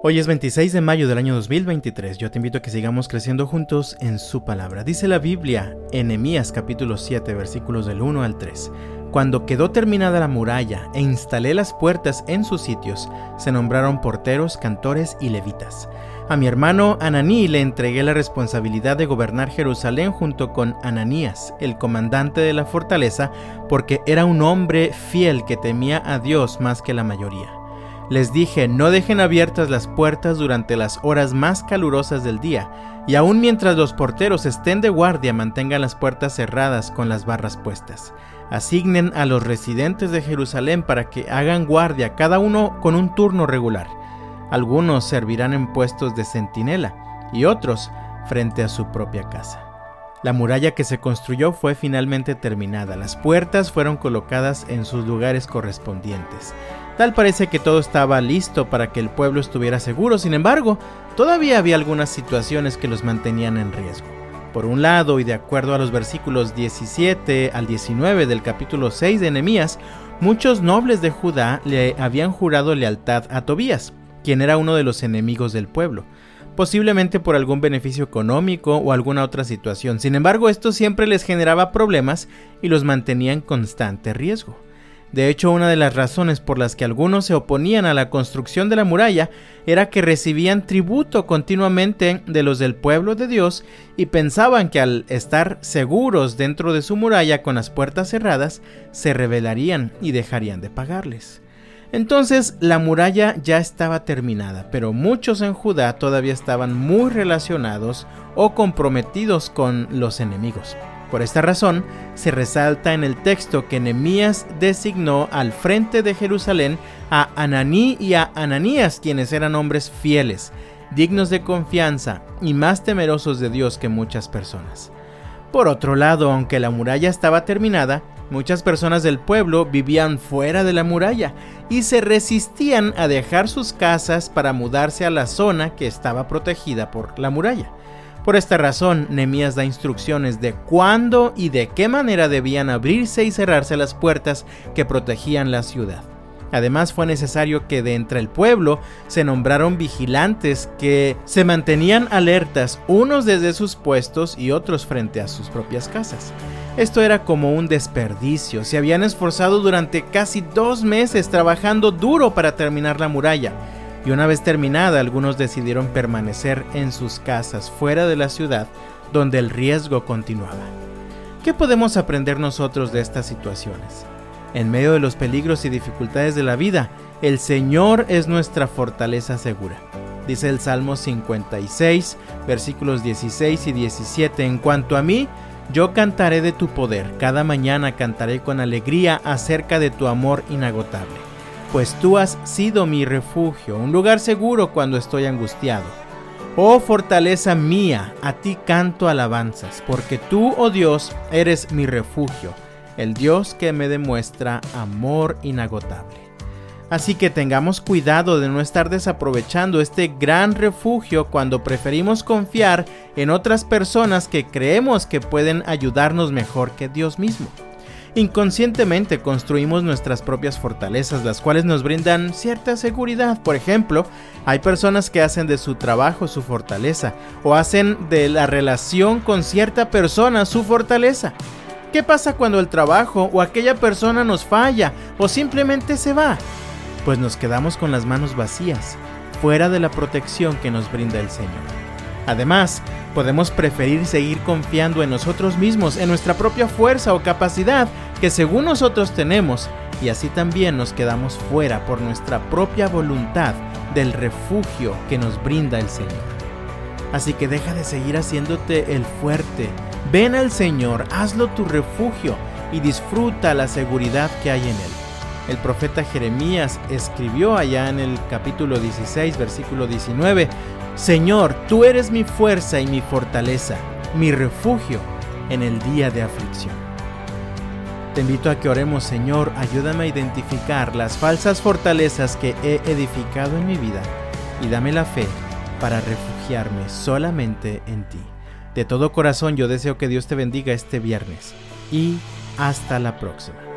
Hoy es 26 de mayo del año 2023. Yo te invito a que sigamos creciendo juntos en su palabra. Dice la Biblia en Nehemías capítulo 7 versículos del 1 al 3. Cuando quedó terminada la muralla e instalé las puertas en sus sitios, se nombraron porteros, cantores y levitas. A mi hermano Ananí le entregué la responsabilidad de gobernar Jerusalén junto con Ananías, el comandante de la fortaleza, porque era un hombre fiel que temía a Dios más que la mayoría. Les dije, no dejen abiertas las puertas durante las horas más calurosas del día, y aun mientras los porteros estén de guardia mantengan las puertas cerradas con las barras puestas. Asignen a los residentes de Jerusalén para que hagan guardia, cada uno con un turno regular. Algunos servirán en puestos de centinela y otros frente a su propia casa. La muralla que se construyó fue finalmente terminada, las puertas fueron colocadas en sus lugares correspondientes. Tal parece que todo estaba listo para que el pueblo estuviera seguro, sin embargo, todavía había algunas situaciones que los mantenían en riesgo. Por un lado, y de acuerdo a los versículos 17 al 19 del capítulo 6 de Nehemías, muchos nobles de Judá le habían jurado lealtad a Tobías, quien era uno de los enemigos del pueblo, posiblemente por algún beneficio económico o alguna otra situación. Sin embargo, esto siempre les generaba problemas y los mantenía en constante riesgo. De hecho, una de las razones por las que algunos se oponían a la construcción de la muralla era que recibían tributo continuamente de los del pueblo de Dios y pensaban que al estar seguros dentro de su muralla con las puertas cerradas, se rebelarían y dejarían de pagarles. Entonces la muralla ya estaba terminada, pero muchos en Judá todavía estaban muy relacionados o comprometidos con los enemigos. Por esta razón, se resalta en el texto que Nehemías designó al frente de Jerusalén a Ananí y a Ananías, quienes eran hombres fieles, dignos de confianza y más temerosos de Dios que muchas personas. Por otro lado, aunque la muralla estaba terminada, muchas personas del pueblo vivían fuera de la muralla y se resistían a dejar sus casas para mudarse a la zona que estaba protegida por la muralla. Por esta razón, Nemías da instrucciones de cuándo y de qué manera debían abrirse y cerrarse las puertas que protegían la ciudad. Además fue necesario que de entre el pueblo se nombraron vigilantes que se mantenían alertas unos desde sus puestos y otros frente a sus propias casas. Esto era como un desperdicio, se habían esforzado durante casi dos meses trabajando duro para terminar la muralla y una vez terminada algunos decidieron permanecer en sus casas fuera de la ciudad donde el riesgo continuaba. ¿Qué podemos aprender nosotros de estas situaciones? En medio de los peligros y dificultades de la vida, el Señor es nuestra fortaleza segura. Dice el Salmo 56, versículos 16 y 17, en cuanto a mí, yo cantaré de tu poder, cada mañana cantaré con alegría acerca de tu amor inagotable pues tú has sido mi refugio, un lugar seguro cuando estoy angustiado. Oh fortaleza mía, a ti canto alabanzas, porque tú, oh Dios, eres mi refugio, el Dios que me demuestra amor inagotable. Así que tengamos cuidado de no estar desaprovechando este gran refugio cuando preferimos confiar en otras personas que creemos que pueden ayudarnos mejor que Dios mismo. Inconscientemente construimos nuestras propias fortalezas, las cuales nos brindan cierta seguridad. Por ejemplo, hay personas que hacen de su trabajo su fortaleza o hacen de la relación con cierta persona su fortaleza. ¿Qué pasa cuando el trabajo o aquella persona nos falla o simplemente se va? Pues nos quedamos con las manos vacías, fuera de la protección que nos brinda el Señor. Además, podemos preferir seguir confiando en nosotros mismos, en nuestra propia fuerza o capacidad que según nosotros tenemos, y así también nos quedamos fuera por nuestra propia voluntad del refugio que nos brinda el Señor. Así que deja de seguir haciéndote el fuerte. Ven al Señor, hazlo tu refugio y disfruta la seguridad que hay en Él. El profeta Jeremías escribió allá en el capítulo 16, versículo 19, Señor, tú eres mi fuerza y mi fortaleza, mi refugio en el día de aflicción. Te invito a que oremos, Señor, ayúdame a identificar las falsas fortalezas que he edificado en mi vida y dame la fe para refugiarme solamente en ti. De todo corazón yo deseo que Dios te bendiga este viernes y hasta la próxima.